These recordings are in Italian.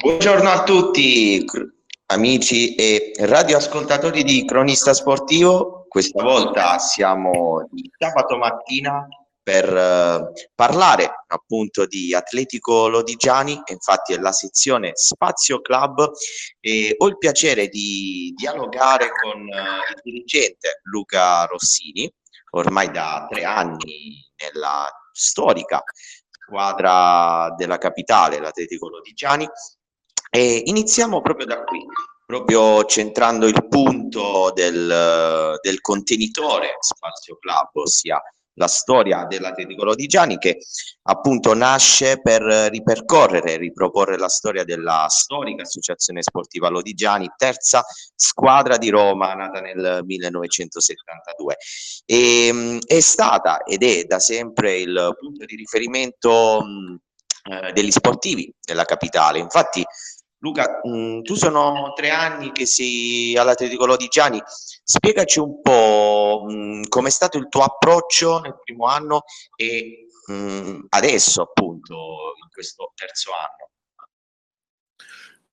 Buongiorno a tutti, amici e radioascoltatori di Cronista Sportivo. Questa volta siamo il sabato mattina per uh, parlare appunto di Atletico Lodigiani, infatti è la sezione Spazio Club e ho il piacere di dialogare con uh, il dirigente Luca Rossini, ormai da tre anni nella storica squadra della capitale, l'Atletico Lodigiani, e iniziamo proprio da qui, proprio centrando il punto del, del contenitore Spazio Club, ossia la storia dell'Atletico Lodigiani che appunto nasce per ripercorrere, riproporre la storia della storica associazione sportiva Lodigiani, terza squadra di Roma nata nel 1972. E, è stata ed è da sempre il punto di riferimento eh, degli sportivi della capitale. Infatti Luca, mm, tu sono tre anni che sei all'Atletico Lodigiani, spiegaci un po' mm, com'è stato il tuo approccio nel primo anno e mm, adesso appunto in questo terzo anno.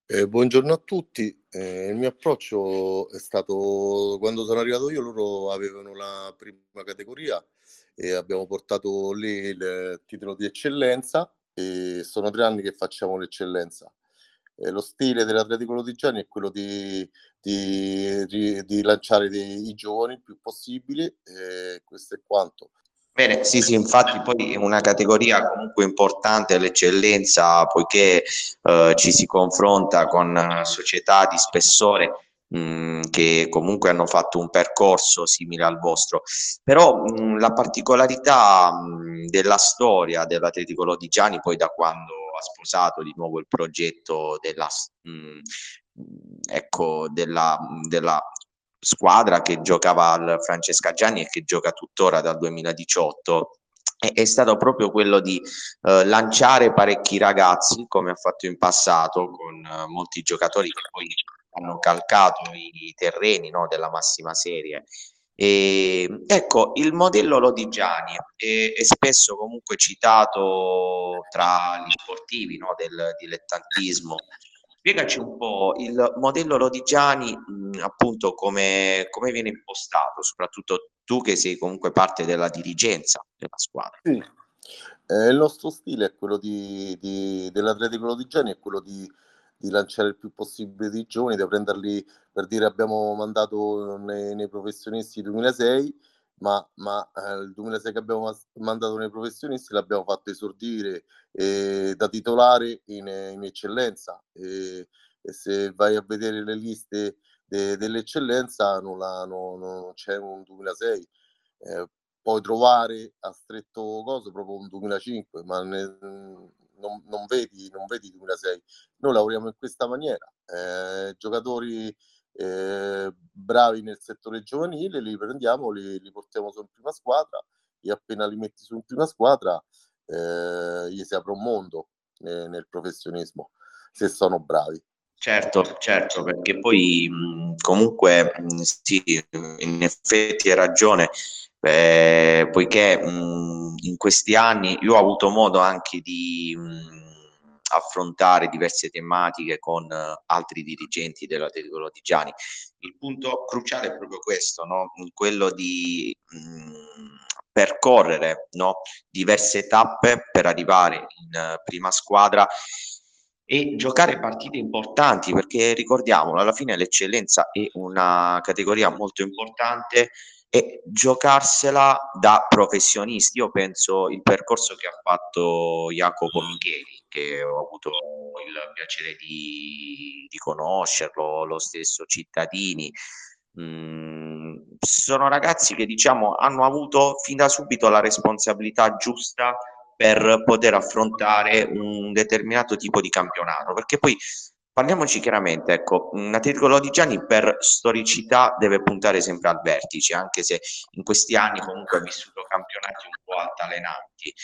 Eh, buongiorno a tutti, eh, il mio approccio è stato quando sono arrivato io, loro avevano la prima categoria e abbiamo portato lì il titolo di eccellenza e sono tre anni che facciamo l'eccellenza eh, lo stile dell'Atletico Lodigiani è quello di, di, di, di lanciare dei, i giovani il più possibile, eh, questo è quanto. Bene, sì, sì, infatti poi è una categoria comunque importante l'eccellenza, poiché eh, ci si confronta con società di spessore mm, che comunque hanno fatto un percorso simile al vostro. Però mh, mm, la particolarità mh, mm, della storia dell'Atletico Lodigiani, poi da quando ha sposato di nuovo il progetto della, mh, ecco, della, della squadra che giocava al Francesca Gianni e che gioca tuttora dal 2018 è, è stato proprio quello di eh, lanciare parecchi ragazzi come ha fatto in passato con eh, molti giocatori che poi hanno calcato i terreni no, della massima serie e, ecco, il modello Lodigiani è, è, spesso comunque citato tra gli sportivi no, del dilettantismo. Spiegaci un po' il modello Lodigiani, mh, appunto, come, come, viene impostato, soprattutto tu che sei comunque parte della dirigenza della squadra. Sì. Eh, il nostro stile è quello di, di, dell'Atletico Lodigiani, è quello di di lanciare il più possibile di giovani, da prenderli per dire abbiamo mandato nei, nei professionisti 2006, ma, ma eh, il 2006 che abbiamo mandato nei professionisti l'abbiamo fatto esordire eh, da titolare in, in eccellenza e, e, se vai a vedere le liste de, dell'eccellenza non, la, no, non, c'è un 2006. Eh, puoi trovare a stretto coso proprio un 2005, ma ne, non, non, vedi, non vedi 2006. Noi lavoriamo in questa maniera, eh, giocatori eh, bravi nel settore giovanile, li prendiamo, li, li, portiamo su in prima squadra e appena li metti su in prima squadra eh, gli si apre un mondo eh, nel professionismo, se sono bravi. Certo, certo, perché poi mh, comunque mh, sì, in effetti hai ragione, eh, poiché mh, in questi anni io ho avuto modo anche di affrontare diverse tematiche con uh, altri dirigenti dell'Atletico Lodigiani. Il punto cruciale è proprio questo, no? quello di percorrere no? diverse tappe per arrivare in uh, prima squadra e giocare partite importanti perché ricordiamolo alla fine l'eccellenza è una categoria molto importante e giocarsela da professionisti. Io penso il percorso che ha fatto Jacopo Micheli, che ho avuto il piacere di, di conoscerlo, lo stesso Cittadini. Mm, sono ragazzi che diciamo hanno avuto fin da subito la responsabilità giusta per poter affrontare un determinato tipo di campionato perché poi Parliamoci chiaramente, ecco, Atletico Lodigiani per storicità deve puntare sempre al vertice, anche se in questi anni comunque ha vissuto campionati un po' altalenanti.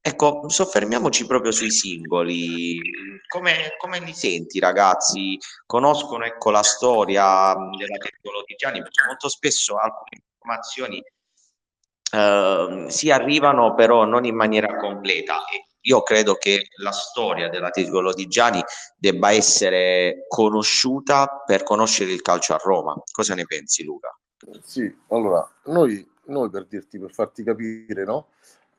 Ecco, soffermiamoci proprio sui singoli. Come, come li senti, ragazzi? Conoscono ecco, la storia dell'Atletico Lodigiani? Perché molto spesso alcune informazioni Uh, si arrivano però non in maniera completa io credo che la storia dell'Atletico Lodigiani debba essere conosciuta per conoscere il calcio a Roma. Cosa ne pensi Luca? Sì, allora, noi, noi per dirti, per farti capire, no?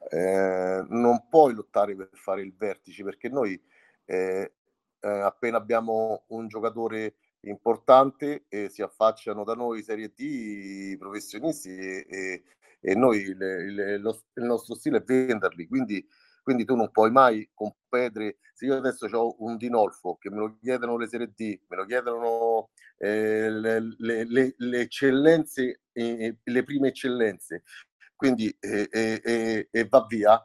Eh, non puoi lottare per fare il vertice perché noi eh, eh, appena abbiamo un giocatore importante e si affacciano da noi Serie D professionisti e, e, e noi le, le, lo, il nostro stile è venderli, quindi, quindi tu non puoi mai competere. Se io adesso ho un Dinolfo che me lo chiedono le Serie D, me lo chiedono eh, le, le, le, eccellenze, eh, le prime eccellenze, quindi eh, e va via,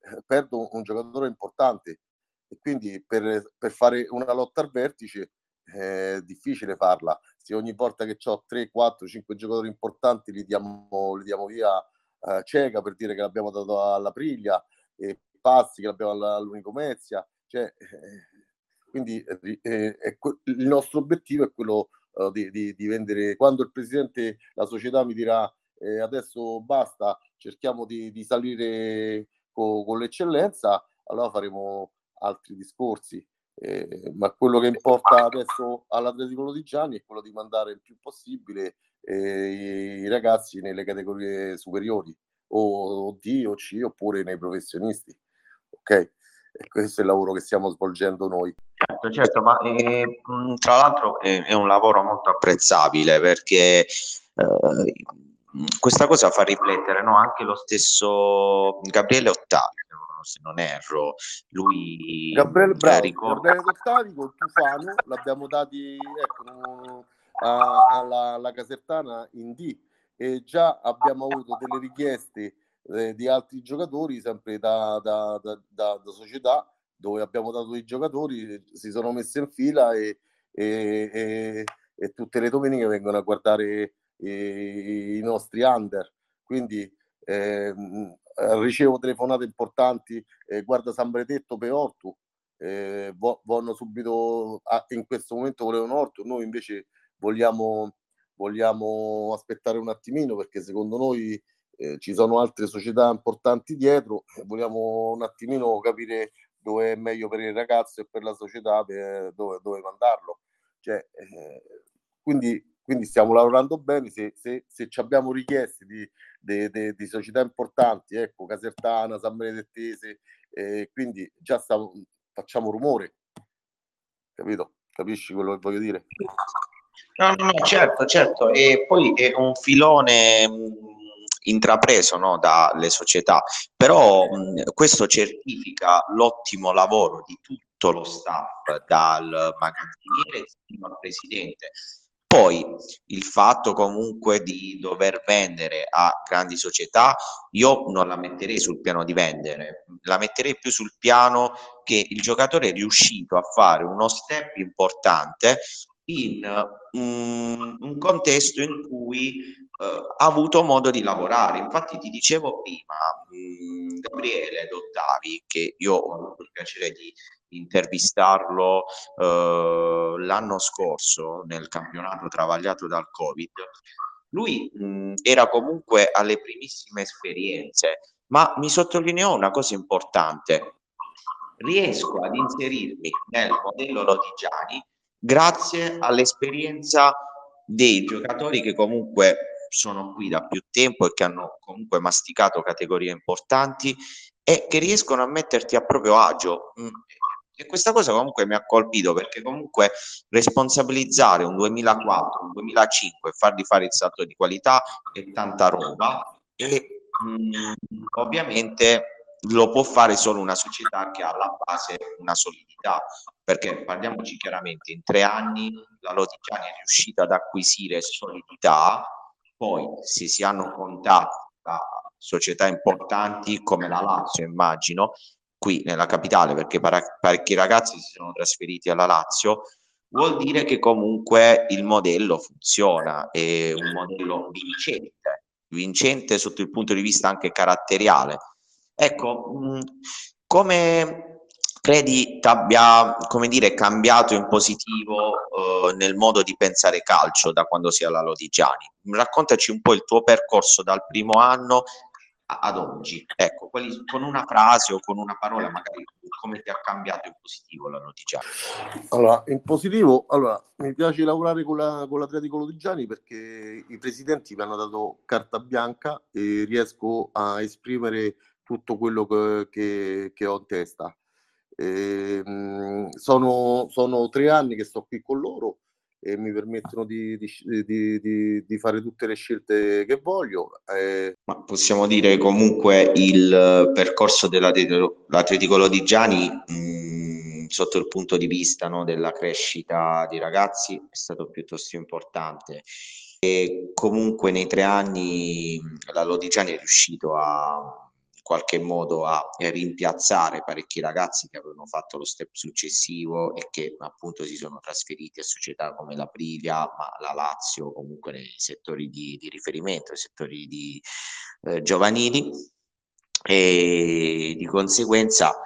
eh, perdo un giocatore importante e quindi per, per fare una lotta al vertice è difficile farla. Se ogni volta che ho 3, 4, 5 giocatori importanti li diamo, li diamo via eh, cieca per dire che l'abbiamo dato alla Priglia e passi che l'abbiamo all'Unico Mezia. Cioè, eh, quindi eh, il nostro obiettivo è quello eh, di, di, di, vendere. Quando il presidente, la società mi dirà eh, adesso basta, cerchiamo di, di salire co, con l'eccellenza, allora faremo altri discorsi. Eh, ma quello che importa adesso all'Atletico Lodigiani è quello di mandare il più possibile eh, i ragazzi nelle categorie superiori o D o C oppure nei professionisti. Ok? E questo è il lavoro che stiamo svolgendo noi. Certo, certo, ma eh, tra l'altro è, è, un lavoro molto apprezzabile perché eh, questa cosa fa riflettere no? anche lo stesso Gabriele Ottavi se non erro. Lui Gabriele, bravo, ricorda... Gabriele con Tufano l'abbiamo dati ecco, a, alla, alla, Casertana in D e già abbiamo avuto delle richieste eh, di altri giocatori sempre da, da, da, da, società dove abbiamo dato i giocatori, si sono messi in fila e, e, e, e tutte le domeniche vengono a guardare i, i nostri under. Quindi eh, ricevo telefonate importanti, eh, guarda San Benedetto per Ortu, eh, vogliono subito, ah, in questo momento volevano Ortu, noi invece vogliamo, vogliamo aspettare un attimino perché secondo noi eh, ci sono altre società importanti dietro, vogliamo un attimino capire dove è meglio per il ragazzo e per la società, per dove, dove mandarlo. Cioè, eh, quindi quindi stiamo lavorando bene, se, se, se abbiamo richieste di, di, società importanti, ecco, Casertana, San Benedettese, eh, quindi già stiamo, facciamo rumore, capito? Capisci quello che voglio dire? No, no, no, certo, certo, e poi è un filone mh, intrapreso no, dalle società, però mh, questo certifica l'ottimo lavoro di tutto lo staff, dal magazziniere fino al presidente, poi il fatto comunque di dover vendere a grandi società, io non la metterei sul piano di vendere, la metterei più sul piano che il giocatore è riuscito a fare uno step importante in um, un contesto in cui uh, ha avuto modo di lavorare. Infatti ti dicevo prima, um, Gabriele Dottavi, che io ho avuto il piacere di intervistarlo eh, l'anno scorso nel campionato travagliato dal Covid, lui mh, era comunque alle primissime esperienze, ma mi sottolineò una cosa importante. Riesco ad inserirmi nel modello Lodigiani grazie all'esperienza dei giocatori che comunque sono qui da più tempo e che hanno comunque masticato categorie importanti e che riescono a metterti a proprio agio. E questa cosa comunque mi ha colpito perché comunque responsabilizzare un 2004, un 2005 e fargli fare il salto di qualità è tanta roba e mh, ovviamente lo può fare solo una società che ha alla base una solidità. Perché parliamoci chiaramente in tre anni la Lodigiani è riuscita ad acquisire solidità poi se si hanno contatti da società importanti come la Lazio immagino qui nella capitale perché parecchi ragazzi si sono trasferiti alla Lazio, vuol dire che comunque il modello funziona, è un modello vincente, vincente sotto il punto di vista anche caratteriale. Ecco, mh, come credi che abbia, come dire, cambiato in positivo eh, nel modo di pensare calcio da quando è alla Lodigiani? Raccontaci un po' il tuo percorso dal primo anno ad oggi? Ecco, quali, con una frase o con una parola, magari come ti ha cambiato in positivo la notizia? Allora, in positivo, allora, mi piace lavorare con, la, con l'Atletico Lodigiani perché i presidenti mi hanno dato carta bianca e riesco a esprimere tutto quello che, che, che ho in testa. E, ehm, sono, sono tre anni che sto qui con loro e mi permettono di, di, di, di, fare tutte le scelte che voglio. Eh. Ma possiamo dire comunque il percorso dell'Atletico Lodigiani mh, sotto il punto di vista no, della crescita dei ragazzi è stato piuttosto importante. E comunque nei tre anni la Lodigiani è riuscito a qualche modo a rimpiazzare parecchi ragazzi che avevano fatto lo step successivo e che appunto si sono trasferiti a società come la Priglia, ma la Lazio comunque nei settori di, di riferimento, nei settori di eh, giovanili e di conseguenza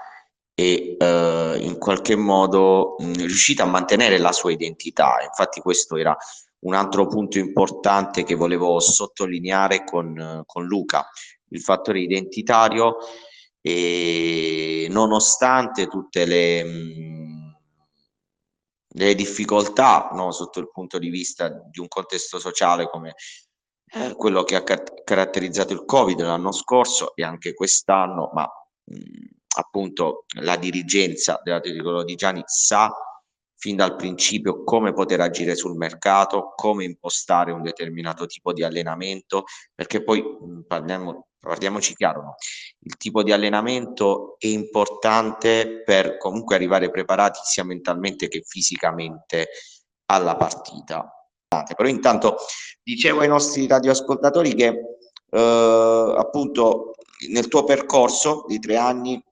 è eh, in qualche modo mh, riuscita a mantenere la sua identità. Infatti questo era un altro punto importante che volevo sottolineare con, con Luca, il fattore identitario e nonostante tutte le, mh, le difficoltà no, sotto il punto di vista di un contesto sociale come eh, quello che ha ca- caratterizzato il Covid l'anno scorso e anche quest'anno, ma mh, appunto la dirigenza dell'Atletico Lodigiani sa fin dal principio come poter agire sul mercato, come impostare un determinato tipo di allenamento, perché poi parliamo, parliamoci chiaro, no? il tipo di allenamento è importante per comunque arrivare preparati sia mentalmente che fisicamente alla partita. Però intanto dicevo ai nostri radioascoltatori che eh, appunto nel tuo percorso di tre anni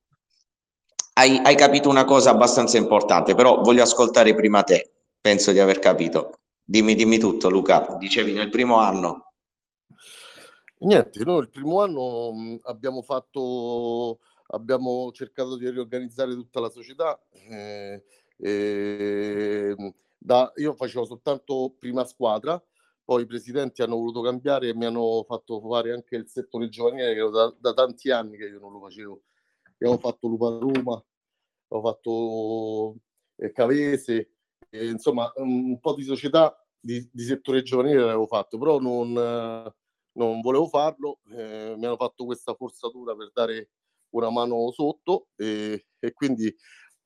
hai, hai capito una cosa abbastanza importante, però voglio ascoltare prima te. Penso di aver capito. Dimmi, dimmi tutto, Luca. Dicevi nel primo anno. Niente, noi il primo anno abbiamo fatto, abbiamo cercato di riorganizzare tutta la società. Eh, eh, da, io facevo soltanto prima squadra, poi i presidenti hanno voluto cambiare e mi hanno fatto fare anche il settore giovanile che da, da tanti anni che io non lo facevo abbiamo fatto Lupa Roma, ho fatto eh, Cavese, eh, insomma un, po' di società di, di settore giovanile l'avevo fatto, però non, non volevo farlo, eh, mi hanno fatto questa forzatura per dare una mano sotto e, e quindi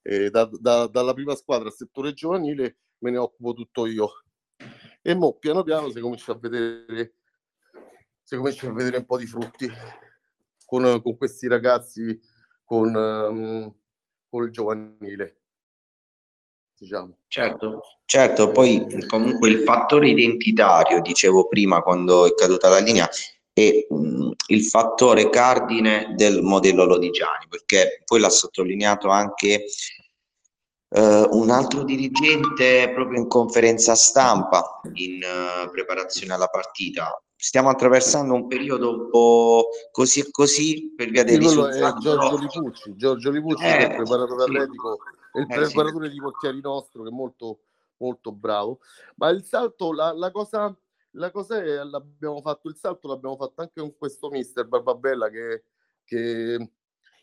eh, da, da, dalla prima squadra al settore giovanile me ne occupo tutto io. E mo piano piano si comincia a vedere, si comincia a vedere un po' di frutti con, con questi ragazzi con, um, con il giovanile. Diciamo. Certo, certo, poi comunque il fattore identitario, dicevo prima quando è caduta la linea, è um, il fattore cardine del modello Lodigiani, perché poi l'ha sottolineato anche Uh, un altro dirigente proprio in conferenza stampa in uh, preparazione alla partita stiamo attraversando un periodo un po' così e così per via risultati. È Giorgio Lipucci, Giorgio Lipucci eh, è il preparatore sì. atletico, è il eh, preparatore sì. di portieri nostro che è molto, molto bravo. Ma il salto, la, la cosa, la cosa è, l'abbiamo fatto, il salto l'abbiamo fatto anche con questo mister Barbabella che, che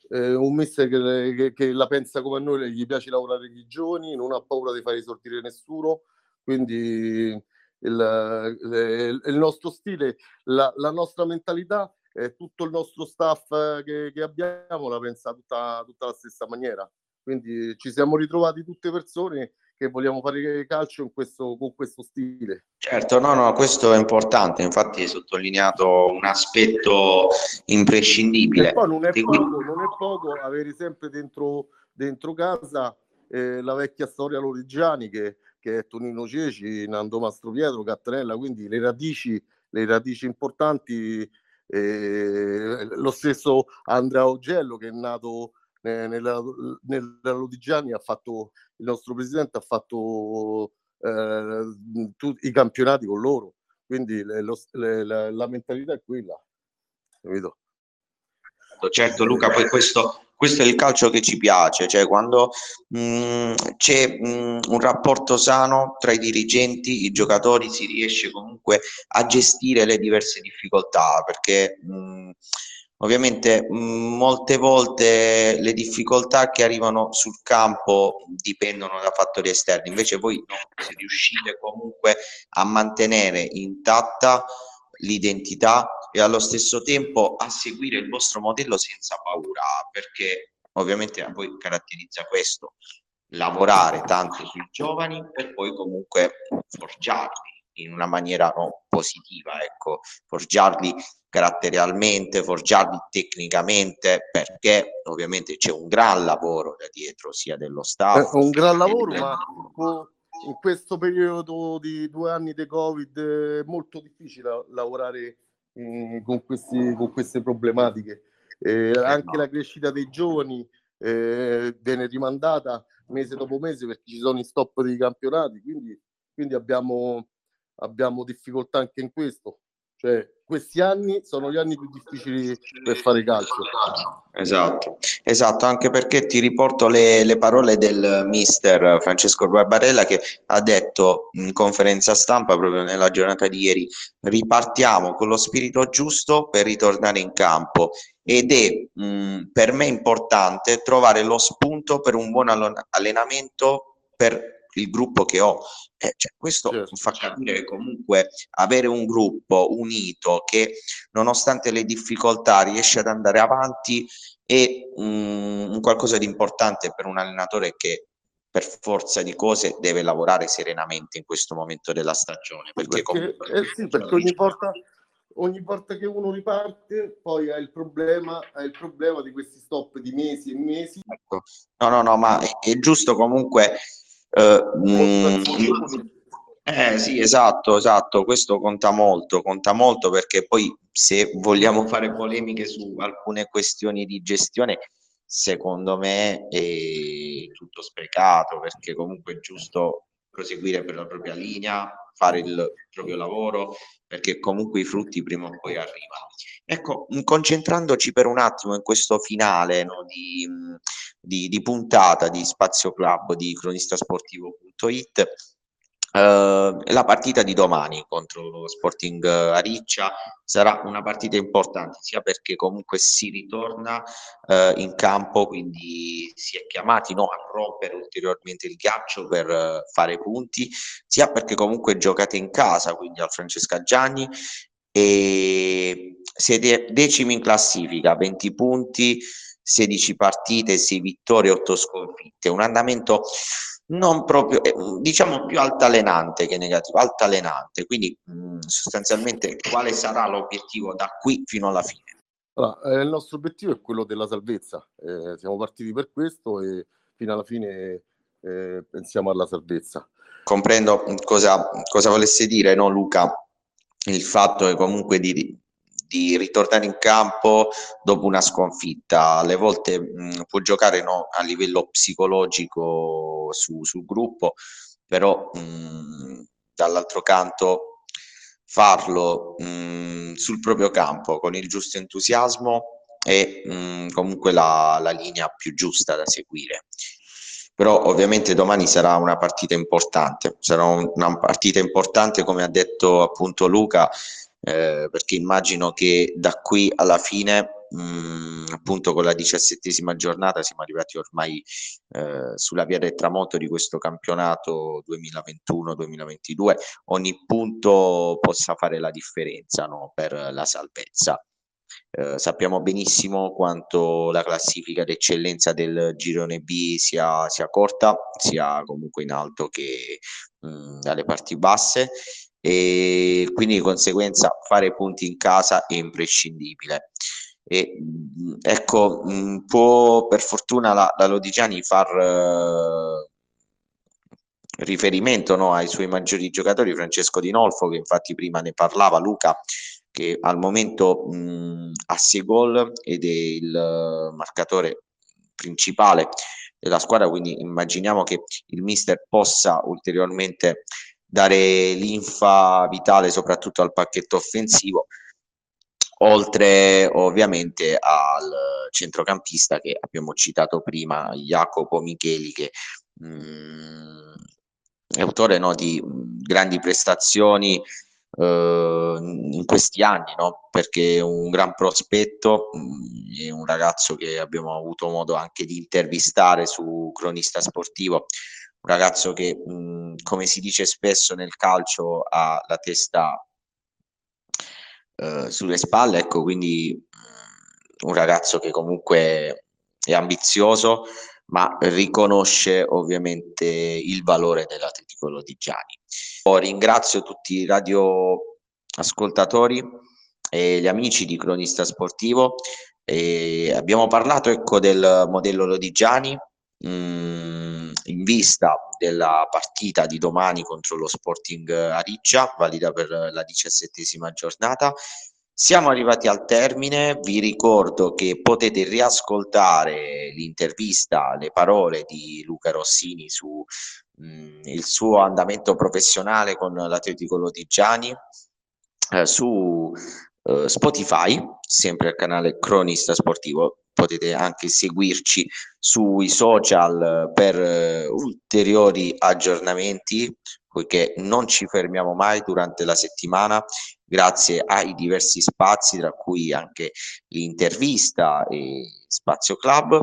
eh, un mister che, che, che, la pensa come a noi, gli piace lavorare i giovani, non ha paura di fare risortire nessuno, quindi il, il, il nostro stile, la, la, nostra mentalità e tutto il nostro staff che, che abbiamo la pensa tutta, tutta la stessa maniera. Quindi ci siamo ritrovati tutte persone che vogliamo fare calcio in questo, con questo stile. Certo, no, no, questo è importante, infatti hai sottolineato un aspetto imprescindibile. E poi non è, poco, non è poco avere sempre dentro, dentro casa eh, la vecchia storia Lorigiani che che è Tonino Ceci, Nando Mastro Pietro, Cattanella, quindi le radici, le radici importanti, eh, lo stesso Andrea Augello che è nato nella, nella Lodigiani, ha fatto, il nostro presidente ha fatto eh, tutti i campionati con loro, quindi le, lo, le, la, la mentalità è quella, capito? Certo Luca, poi questo questo è il calcio che ci piace, cioè quando mh, mm, c'è mh, mm, un rapporto sano tra i dirigenti, i giocatori, si riesce comunque a gestire le diverse difficoltà, perché mh, mm, Ovviamente molte volte le difficoltà che arrivano sul campo dipendono da fattori esterni, invece voi no, se riuscite comunque a mantenere intatta l'identità e allo stesso tempo a seguire il vostro modello senza paura, perché ovviamente a voi caratterizza questo, lavorare tanto sui giovani per poi comunque forgiarli in una maniera no, positiva, ecco, forgiarli caratterialmente, forgiarli tecnicamente, perché ovviamente c'è un gran lavoro da dietro, sia dello Stato. È un gran lavoro, ma in questo periodo di due anni di Covid è molto difficile lavorare eh, con, questi, con queste problematiche. Eh, anche la crescita dei giovani eh, viene rimandata mese dopo mese perché ci sono i stop dei campionati, quindi, quindi abbiamo, abbiamo difficoltà anche in questo. Cioè, questi anni sono gli anni più difficili per fare calcio. Esatto, esatto, anche perché ti riporto le, le parole del mister Francesco Barbarella che ha detto in conferenza stampa proprio nella giornata di ieri, ripartiamo con lo spirito giusto per ritornare in campo ed è mh, per me importante trovare lo spunto per un buon allenamento per il gruppo che ho. Eh, cioè, questo certo. fa capire che comunque avere un gruppo unito che nonostante le difficoltà riesce ad andare avanti è un qualcosa di importante per un allenatore che per forza di cose deve lavorare serenamente in questo momento della stagione. Perché, perché, comunque, eh sì, perché ogni volta, ogni volta che uno riparte poi ha il problema, ha il problema di questi stop di mesi e mesi. Ecco. No, no, no, ma è, è giusto comunque Uh, eh sì, esatto, esatto, questo conta molto, conta molto perché poi se vogliamo fare polemiche su alcune questioni di gestione, secondo me è tutto sprecato perché comunque è giusto proseguire per la propria linea, fare il proprio lavoro, perché comunque i frutti prima o poi arrivano. Ecco, concentrandoci per un attimo in questo finale no, di, di, di, puntata di Spazio Club di cronistasportivo.it, Uh, la partita di domani contro lo Sporting Ariccia sarà una partita importante sia perché comunque si ritorna uh, in campo, quindi si è chiamati no, a rompere ulteriormente il ghiaccio per uh, fare punti, sia perché comunque giocate in casa, quindi al Francesca Gianni, e siete decimi in classifica, 20 punti, 16 partite, 6 vittorie, 8 sconfitte, un andamento non proprio, eh, diciamo più altalenante che negativo, altalenante, quindi mh, sostanzialmente quale sarà l'obiettivo da qui fino alla fine? Allora, eh, il nostro obiettivo è quello della salvezza, eh, siamo partiti per questo e fino alla fine eh, pensiamo alla salvezza. Comprendo cosa, cosa volesse dire, no, Luca? Il fatto che comunque di, di ritornare in campo dopo una sconfitta. Alle volte mh, può giocare no, a livello psicologico su, sul gruppo, però mh, dall'altro canto farlo mh, sul proprio campo con il giusto entusiasmo è comunque la, la linea più giusta da seguire. Però ovviamente domani sarà una partita importante, sarà una partita importante come ha detto appunto Luca, eh, perché immagino che da qui alla fine, mh, appunto con la diciassettesima giornata, siamo arrivati ormai eh, sulla via del tramonto di questo campionato 2021-2022, ogni punto possa fare la differenza no, per la salvezza. Eh, sappiamo benissimo quanto la classifica d'eccellenza del girone B sia, sia corta, sia comunque in alto che mh, mm, alle parti basse e quindi di conseguenza fare punti in casa è imprescindibile. E, ecco, può per fortuna la, la Lodigiani far uh, riferimento no, ai suoi maggiori giocatori, Francesco Di Nolfo, che infatti prima ne parlava, Luca, che al momento mh, ha 6 gol ed è il marcatore principale della squadra, quindi immaginiamo che il mister possa ulteriormente dare linfa vitale soprattutto al pacchetto offensivo, oltre ovviamente al centrocampista che abbiamo citato prima, Jacopo Micheli, che mh, mm, è autore no, di grandi prestazioni eh, in questi anni, no? perché è un gran prospetto, mm, è un ragazzo che abbiamo avuto modo anche di intervistare su Cronista Sportivo, un ragazzo che, mh, mm, come si dice spesso nel calcio, ha la testa eh, sulle spalle, ecco, quindi mm, un ragazzo che comunque è ambizioso, ma riconosce ovviamente il valore dell'Atletico Lodigiani. Ringrazio tutti i radioascoltatori e gli amici di Cronista Sportivo. E abbiamo parlato ecco, del modello Lodigiani mm, in vista della partita di domani contro lo Sporting Ariccia, valida per la diciassettesima giornata. Siamo arrivati al termine, vi ricordo che potete riascoltare l'intervista, le parole di Luca Rossini su mh, mm, il suo andamento professionale con l'Atletico Lodigiani eh, su eh, Spotify, sempre al canale Cronista Sportivo. Potete anche seguirci sui social per eh, ulteriori aggiornamenti, poiché non ci fermiamo mai durante la settimana grazie ai diversi spazi, tra cui anche l'intervista e Spazio Club.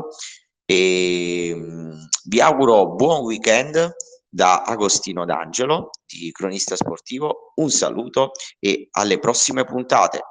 E, mh, vi auguro buon weekend da Agostino D'Angelo di Cronista Sportivo. Un saluto e alle prossime puntate.